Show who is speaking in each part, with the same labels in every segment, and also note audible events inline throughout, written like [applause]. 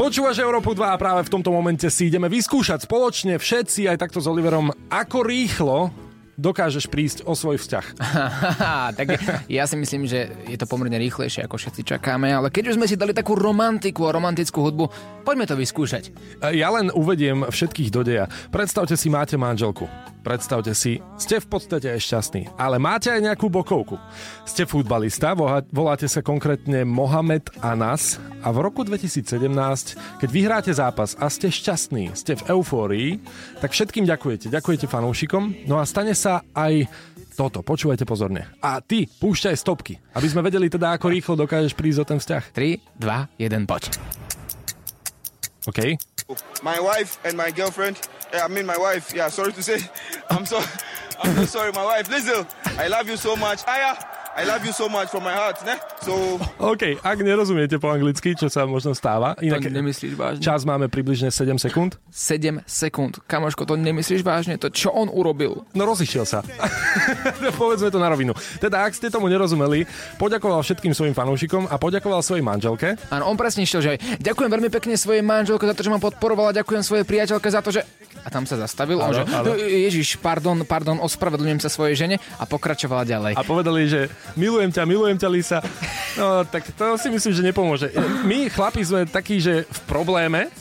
Speaker 1: Počúvaš Európu 2 a práve v tomto momente si ideme vyskúšať spoločne všetci, aj takto s Oliverom, ako rýchlo dokážeš prísť o svoj vzťah. [laughs]
Speaker 2: tak ja si myslím, že je to pomerne rýchlejšie, ako všetci čakáme, ale keď už sme si dali takú romantiku a romantickú hudbu, poďme to vyskúšať.
Speaker 1: Ja len uvediem všetkých do deja. Predstavte si, máte manželku. Predstavte si, ste v podstate aj šťastní, ale máte aj nejakú bokovku. Ste futbalista, voláte sa konkrétne Mohamed Anas a v roku 2017, keď vyhráte zápas a ste šťastní, ste v eufórii, tak všetkým ďakujete. Ďakujete fanúšikom, no a stane sa aj toto, počúvajte pozorne. A ty púšťaj stopky, aby sme vedeli teda, ako rýchlo dokážeš prísť o ten vzťah.
Speaker 2: 3, 2, 1, poď.
Speaker 1: OK.
Speaker 3: My wife and my girlfriend Yeah, I mean my wife. Yeah, sorry to say. I'm so I'm so sorry, my wife. Listen, I love you so much. Aya. I love you so much from my heart, ne? So...
Speaker 1: OK, ak nerozumiete po anglicky, čo sa možno stáva.
Speaker 2: Inak to nemyslíš vážne.
Speaker 1: Čas máme približne 7 sekúnd.
Speaker 2: 7 sekúnd. Kamoško, to nemyslíš vážne? To čo on urobil?
Speaker 1: No rozišiel sa. [laughs] Povedzme to na rovinu. Teda, ak ste tomu nerozumeli, poďakoval všetkým svojim fanúšikom a poďakoval svojej manželke.
Speaker 2: Áno, on presne išiel, že ďakujem veľmi pekne svojej manželke za to, že ma podporovala, ďakujem svojej priateľke za to, že a tam sa zastavil. Áno, on, že, áno. Ježiš, pardon, pardon, ospravedlňujem sa svojej žene a pokračovala ďalej.
Speaker 1: A povedali, že milujem ťa, milujem ťa, Lisa. No, tak to si myslím, že nepomôže. My, chlapi, sme takí, že v probléme,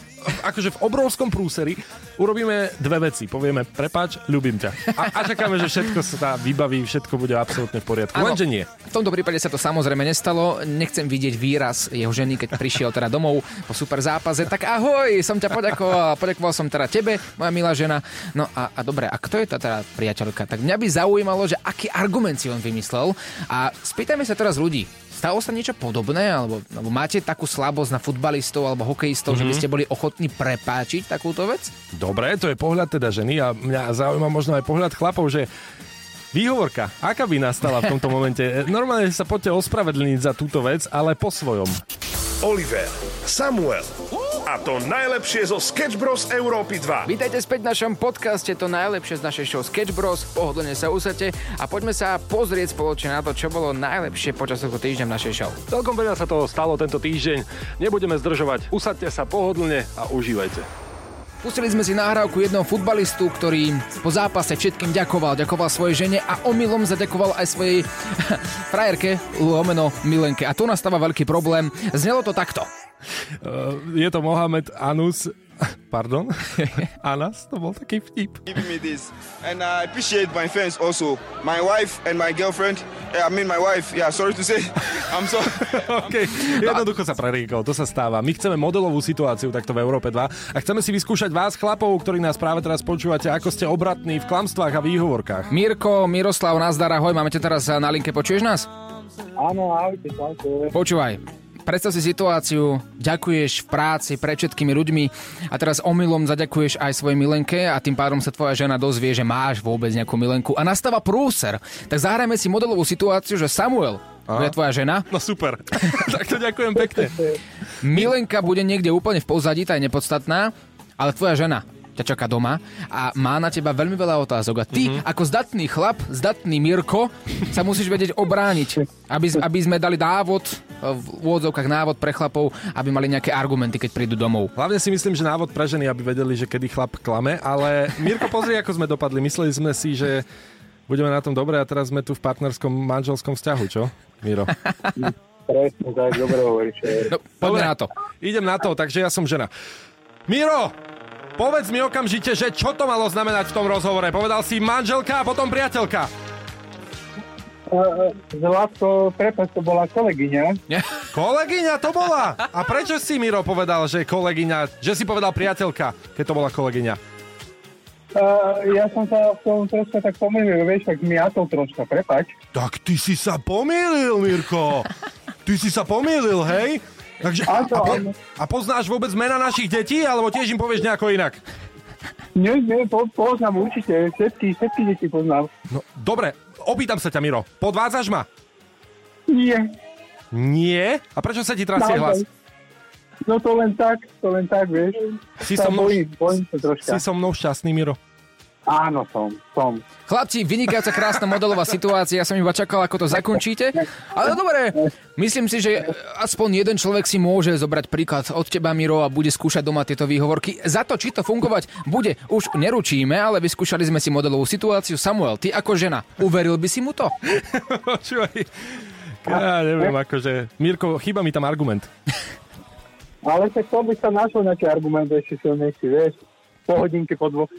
Speaker 1: akože v obrovskom prúseri urobíme dve veci. Povieme, prepáč, ľubím ťa. A, a čakáme, že všetko sa vybaví, všetko bude absolútne v poriadku. Lenže nie.
Speaker 2: V tomto prípade sa to samozrejme nestalo. Nechcem vidieť výraz jeho ženy, keď prišiel teda domov po super zápase. Tak ahoj, som ťa poďakoval. Poďakoval som teda tebe, moja milá žena. No a, a dobre, a kto je tá teda priateľka? Tak mňa by zaujímalo, že aký argument si on vymyslel. A spýtajme sa teraz ľudí. Stalo sa niečo podobné? Alebo, alebo máte takú slabosť na futbalistov alebo hokejistov, mm-hmm. že by mhm. ste boli ochotní prepáčiť takúto vec?
Speaker 1: Dobre, to je pohľad teda ženy a mňa zaujíma možno aj pohľad chlapov, že Výhovorka, aká by nastala v tomto momente? Normálne sa poďte ospravedlniť za túto vec, ale po svojom.
Speaker 4: Oliver, Samuel a to najlepšie zo Sketch Bros. Európy 2.
Speaker 2: Vítajte späť v našom podcaste, to najlepšie z našej show Sketch Bros. Pohodlne sa usate a poďme sa pozrieť spoločne na to, čo bolo najlepšie počas tohto týždňa v našej show.
Speaker 1: Celkom veľa sa toho stalo tento týždeň. Nebudeme zdržovať. Usadte sa pohodlne a užívajte.
Speaker 2: Pustili sme si nahrávku jedného futbalistu, ktorý po zápase všetkým ďakoval. Ďakoval svojej žene a omylom zaďakoval aj svojej [laughs] frajerke, lomeno Milenke. A tu nastáva veľký problém. Znelo to takto.
Speaker 1: Uh, je to Mohamed Anus, pardon, [laughs] Anas, to bol taký vtip.
Speaker 3: Giving me this. And I appreciate my fans also. My wife and my girlfriend, yeah, I mean my wife, yeah, sorry to say, [laughs] I'm so... [laughs]
Speaker 1: OK, jednoducho sa preríkol, to sa stáva. My chceme modelovú situáciu takto v Európe 2 a chceme si vyskúšať vás, chlapov, ktorí nás práve teraz počúvate, ako ste obratní v klamstvách a výhovorkách.
Speaker 2: Mirko, Miroslav, nazdar, ahoj, máme ťa teraz na linke, počuješ nás?
Speaker 5: Áno, ahojte,
Speaker 2: Počúvaj, predstav si situáciu, ďakuješ v práci pred všetkými ľuďmi a teraz omylom zaďakuješ aj svojej milenke a tým pádom sa tvoja žena dozvie, že máš vôbec nejakú milenku a nastáva prúser. Tak zahrajme si modelovú situáciu, že Samuel to je tvoja žena.
Speaker 1: No super. [laughs] tak to ďakujem pekne.
Speaker 2: Milenka bude niekde úplne v pozadí, tá je nepodstatná, ale tvoja žena ťa čaká doma a má na teba veľmi veľa otázok. A ty, mm-hmm. ako zdatný chlap, zdatný Mirko, sa musíš vedieť obrániť, aby, aby sme dali návod, v úvodzovkách návod pre chlapov, aby mali nejaké argumenty, keď prídu domov.
Speaker 1: Hlavne si myslím, že návod pre ženy, aby vedeli, že kedy chlap klame, ale Mirko, pozri, ako sme dopadli. Mysleli sme si, že budeme na tom dobre a teraz sme tu v partnerskom manželskom vzťahu, čo, Miro?
Speaker 5: Presne, tak, dobre hovoríš.
Speaker 2: No, poďme na to.
Speaker 1: Idem na to, takže ja som žena. Miro, Povedz mi okamžite, že čo to malo znamenať v tom rozhovore. Povedal si manželka a potom priateľka.
Speaker 5: Zlatko, prepáč, to bola kolegyňa.
Speaker 1: kolegyňa to bola? A prečo si, Miro, povedal, že kolegyňa, že si povedal priateľka, keď to bola kolegyňa?
Speaker 5: Uh, ja som sa v tom troška tak pomýlil, vieš, tak mi ja to troška, prepač.
Speaker 1: Tak ty si sa pomýlil, Mirko. Ty si sa pomýlil, hej? Takže, a, a, po, a poznáš vôbec mena našich detí, alebo tiež im povieš nejako inak?
Speaker 5: Nie, nie, po, poznám určite, všetky, všetky deti poznám.
Speaker 1: No, dobre, opýtam sa ťa, Miro, podvádzaš ma?
Speaker 5: Nie.
Speaker 1: Nie? A prečo sa ti trasie hlas?
Speaker 5: No to len tak, to len tak, vieš.
Speaker 1: Si so mnou, bojím, bojím sa. Si so mnou šťastný, Miro?
Speaker 5: Áno, som, som.
Speaker 2: Chlapci, vynikajúca krásna modelová situácia, ja som iba čakal, ako to zakončíte. Ale dobre, myslím si, že aspoň jeden človek si môže zobrať príklad od teba, Miro, a bude skúšať doma tieto výhovorky. Za to, či to fungovať bude, už neručíme, ale vyskúšali sme si modelovú situáciu. Samuel, ty ako žena, uveril by si mu to?
Speaker 1: Ja neviem, akože... Mirko, chýba mi tam argument.
Speaker 5: Ale tak to by sa našiel nejaký argument ešte silnejší, vieš. Po hodinke, po dvoch.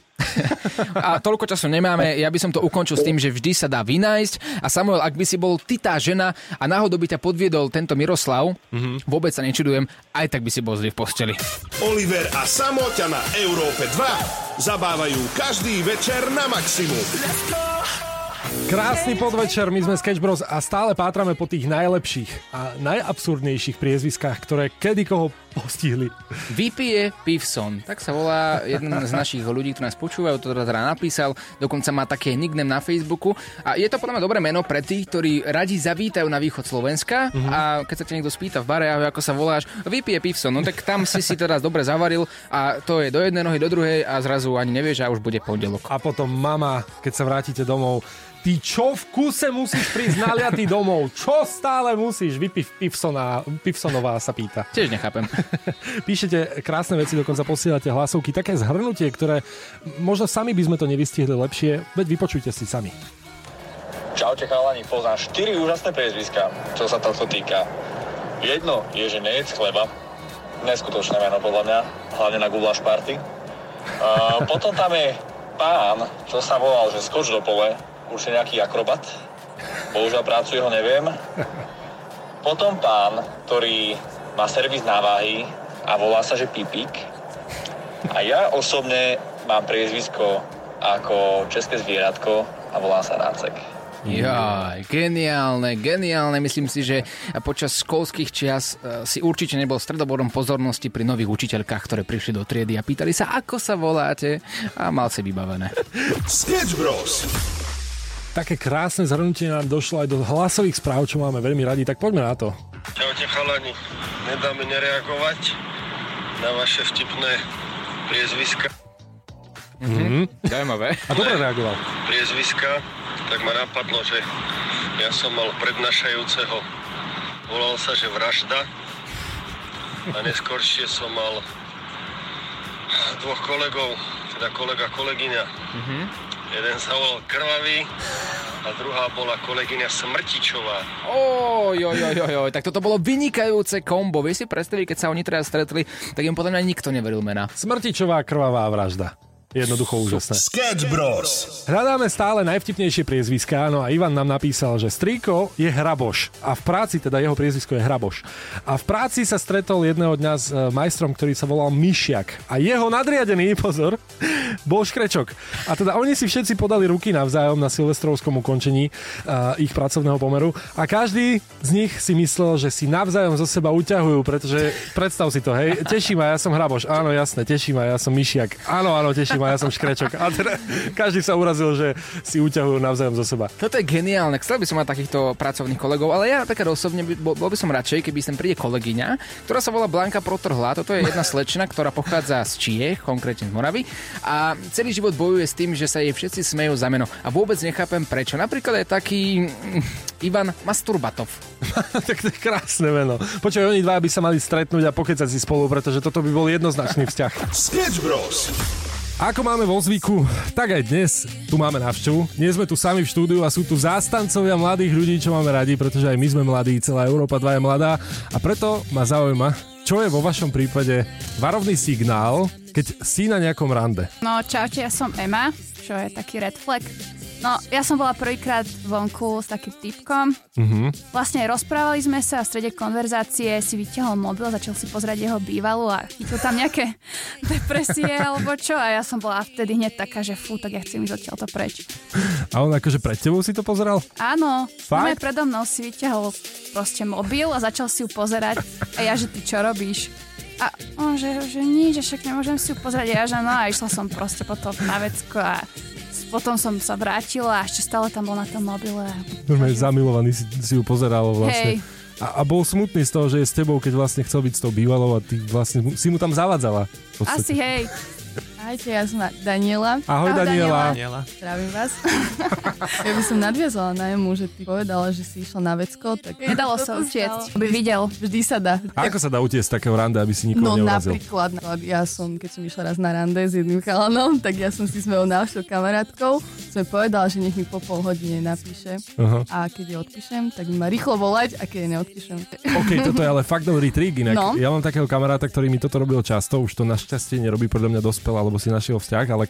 Speaker 5: [laughs]
Speaker 2: A toľko času nemáme, ja by som to ukončil s tým, že vždy sa dá vynájsť. A Samuel, ak by si bol ty tá žena a náhodou by ťa podviedol tento Miroslav, mm-hmm. vôbec sa nečudujem, aj tak by si bol zlý v posteli.
Speaker 4: Oliver a Samo ťa na Európe 2 zabávajú každý večer na maximum.
Speaker 1: Krásny podvečer, my sme Sketch Bros a stále pátrame po tých najlepších a najabsurdnejších priezviskách, ktoré kedy koho postihli.
Speaker 2: Vypije Pivson, tak sa volá jeden z našich ľudí, ktorí nás počúvajú, to teda napísal, dokonca má také nickname na Facebooku a je to podľa mňa dobré meno pre tých, ktorí radi zavítajú na východ Slovenska mm-hmm. a keď sa ťa niekto spýta v bare, ako sa voláš, vypije Pivson, no tak tam si si teraz dobre zavaril a to je do jednej nohy, do druhej a zrazu ani nevieš a už bude pondelok.
Speaker 1: A potom mama, keď sa vrátite domov, Ty čo v kuse musíš prísť naliatý domov? Čo stále musíš? Vypiv Pivsona, Pivsonová sa pýta.
Speaker 2: Tiež nechápem. [laughs]
Speaker 1: Píšete krásne veci, dokonca posielate hlasovky. Také zhrnutie, ktoré možno sami by sme to nevystihli lepšie, veď vypočujte si sami.
Speaker 6: Čaute chalani, poznám 4 úžasné priezviska, čo sa tohto týka. Jedno je, že nejedz chleba. Neskutočné meno podľa mňa, hlavne na guláš party. Uh, potom tam je pán, čo sa volal, že skoč do pole, už je nejaký akrobat. Bohužiaľ prácu jeho neviem. Potom pán, ktorý má servis návahy a volá sa, že Pipík. A ja osobne mám priezvisko ako české zvieratko a volám sa Nácek.
Speaker 2: Jaj, geniálne, geniálne. Myslím si, že počas školských čias e, si určite nebol stredobodom pozornosti pri nových učiteľkách, ktoré prišli do triedy a pýtali sa, ako sa voláte a mal si vybavené.
Speaker 4: Sketch Bros.
Speaker 1: Také krásne zhrnutie nám došlo aj do hlasových správ, čo máme veľmi radi, tak poďme na to.
Speaker 7: Čaute chalani, nedá mi nereagovať na vaše vtipné priezviska.
Speaker 2: Mm-hmm. Zaujímavé. [laughs]
Speaker 1: A dobre reagoval.
Speaker 7: Priezviska, tak ma napadlo, že ja som mal prednášajúceho, volal sa, že vražda a neskôršie som mal dvoch kolegov, teda kolega, kolegyňa. Mm-hmm. Jeden sa volal Krvavý a druhá bola kolegyňa Smrtičová.
Speaker 2: Oj, oj, oj, oj, oj, tak toto bolo vynikajúce kombo. Vieš si predstaviť, keď sa oni teraz stretli, tak im podľa mňa nikto neveril mena.
Speaker 1: Smrtičová krvavá vražda. Jednoducho úžasné.
Speaker 4: Sketch Bros.
Speaker 1: Hľadáme stále najvtipnejšie priezviská, no a Ivan nám napísal, že strýko je Hraboš a v práci, teda jeho priezvisko je Hraboš. A v práci sa stretol jedného dňa s e, majstrom, ktorý sa volal Myšiak a jeho nadriadený, [laughs] pozor, bol Škrečok. A teda oni si všetci podali ruky navzájom na silvestrovskom ukončení uh, ich pracovného pomeru a každý z nich si myslel, že si navzájom zo seba uťahujú, pretože predstav si to, hej, teší ma, ja som Hraboš, áno, jasné, teší ma, ja som Myšiak, áno, áno, teší ma, ja som Škrečok. A teda každý sa urazil, že si uťahujú navzájom zo seba.
Speaker 2: Toto je geniálne. Chcel by som mať takýchto pracovných kolegov, ale ja také osobne by, bol, bol by som radšej, keby sem príde kolegyňa, ktorá sa volá Blanka Protrhla. Toto je jedna slečna, ktorá pochádza z Čiech, konkrétne z Moravy. A celý život bojuje s tým, že sa jej všetci smejú za meno. A vôbec nechápem prečo. Napríklad je taký [laughs] Ivan Masturbatov. [laughs]
Speaker 1: tak to je krásne meno. Počkaj, oni dva by sa mali stretnúť a pokecať si spolu, pretože toto by bol jednoznačný vzťah.
Speaker 4: Sketch Bros.
Speaker 1: Ako máme vo zvyku, tak aj dnes tu máme návštevu. Nie sme tu sami v štúdiu a sú tu zástancovia mladých ľudí, čo máme radi, pretože aj my sme mladí, celá Európa 2 je mladá a preto ma zaujíma, čo je vo vašom prípade varovný signál, keď si na nejakom rande.
Speaker 8: No čaute, ja som Ema, čo je taký red flag. No, ja som bola prvýkrát vonku s takým typkom.
Speaker 1: Mhm.
Speaker 8: Vlastne rozprávali sme sa a v strede konverzácie si vyťahol mobil, začal si pozrieť jeho bývalú a chytil tam nejaké [laughs] depresie alebo čo. A ja som bola vtedy hneď taká, že fú, tak ja chcem ísť odtiaľto preč.
Speaker 1: A on akože pred tebou si to pozeral?
Speaker 8: Áno?
Speaker 1: Fakt?
Speaker 8: predo mnou si vyťahol proste mobil a začal si ju pozerať. A ja, že ty čo robíš? A on, že, že nič, že však nemôžem si ju pozrieť. Ja, že no a išla som proste potom na vecko a potom som sa vrátila a ešte stále tam bol na tom mobile.
Speaker 1: Normálne zamilovaný si, si ju pozeral vlastne.
Speaker 8: Hej.
Speaker 1: A, a bol smutný z toho, že je s tebou, keď vlastne chcel byť s tou bývalou a ty vlastne si mu tam zavadzala.
Speaker 8: Asi hej.
Speaker 9: Ahojte, ja som Daniela.
Speaker 1: Ahoj, Daniela.
Speaker 10: Daniela.
Speaker 9: Zdravím vás. [laughs] ja by som nadviazala na jemu, že ty povedala, že si išla na vecko, tak...
Speaker 8: Nedalo sa utiecť, by videl.
Speaker 9: Vždy sa dá.
Speaker 1: A ako sa dá utiesť z takého rande, aby si nikoho
Speaker 9: No
Speaker 1: neurazil?
Speaker 9: napríklad, napríklad, ja som, keď som išla raz na rande s jedným chalanom, tak ja som si s mojou návštou kamarátkou, som povedala, že nech mi po pol hodine napíše.
Speaker 1: Aha.
Speaker 9: A keď jej odpíšem, tak mi má rýchlo volať a keď jej neodpíšem.
Speaker 1: OK, toto je ale fakt dobrý trik, inak
Speaker 9: No.
Speaker 1: ja mám takého kamaráta, ktorý mi toto robil často, už to našťastie nerobí podľa mňa dospel, alebo si našiel vzťah, ale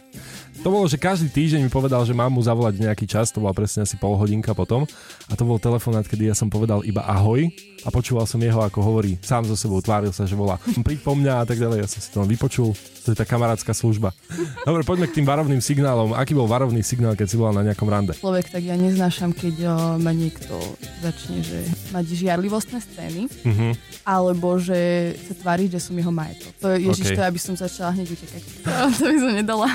Speaker 1: to bolo, že každý týždeň mi povedal, že mám mu zavolať nejaký čas, to bola presne asi pol hodinka potom a to bol telefonát, kedy ja som povedal iba ahoj a počúval som jeho, ako hovorí sám so sebou, tváril sa, že volá príď po mňa a tak ďalej, ja som si to vypočul, to je tá kamarátska služba. Dobre, poďme k tým varovným signálom. Aký bol varovný signál, keď si bola na nejakom rande?
Speaker 9: Človek, tak ja neznášam, keď o, ma niekto začne, že mať žiarlivostné scény,
Speaker 1: Mhm.
Speaker 9: alebo že sa tvári, že som jeho majetok. To je, ježiš,
Speaker 1: OK.
Speaker 9: to ja by som začala hneď utekať. To, [laughs] to by som nedala.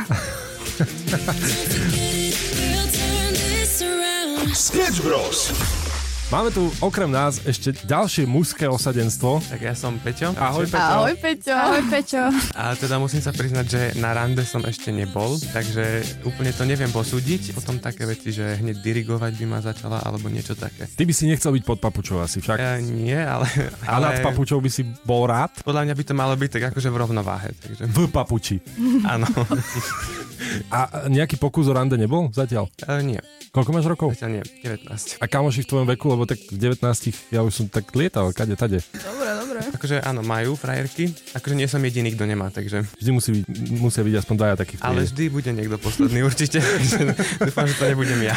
Speaker 4: Sketch Bros.
Speaker 1: Máme tu okrem nás ešte ďalšie mužské osadenstvo.
Speaker 10: Tak ja som Peťo.
Speaker 1: Ahoj, Peťo.
Speaker 9: Ahoj, Peťo.
Speaker 8: Ahoj, Peťo.
Speaker 10: A teda musím sa priznať, že na rande som ešte nebol, takže úplne to neviem posúdiť. Potom také veci, že hneď dirigovať by ma začala, alebo niečo také.
Speaker 1: Ty by si nechcel byť pod papučou asi však.
Speaker 10: Ja, nie, ale...
Speaker 1: A nad
Speaker 10: ale
Speaker 1: papučou by si bol rád?
Speaker 10: Podľa mňa by to malo byť tak akože v rovnováhe. Takže
Speaker 1: V papuči. [laughs]
Speaker 10: áno.
Speaker 1: A nejaký pokus o rande nebol zatiaľ?
Speaker 10: E, nie,
Speaker 1: Koľko máš rokov?
Speaker 10: zatiaľ nie, 19.
Speaker 1: A kamoši v tvojom veku, lebo tak v 19 ja už som tak lietal, kade, tade.
Speaker 9: Dobre, dobre.
Speaker 10: Akože áno, majú frajerky, akože nie som jediný, kto nemá, takže...
Speaker 1: Vždy musí byť, musia byť aspoň dvaja takí v
Speaker 10: Ale vždy bude niekto posledný určite. [laughs] Dúfam, že to nebudem ja.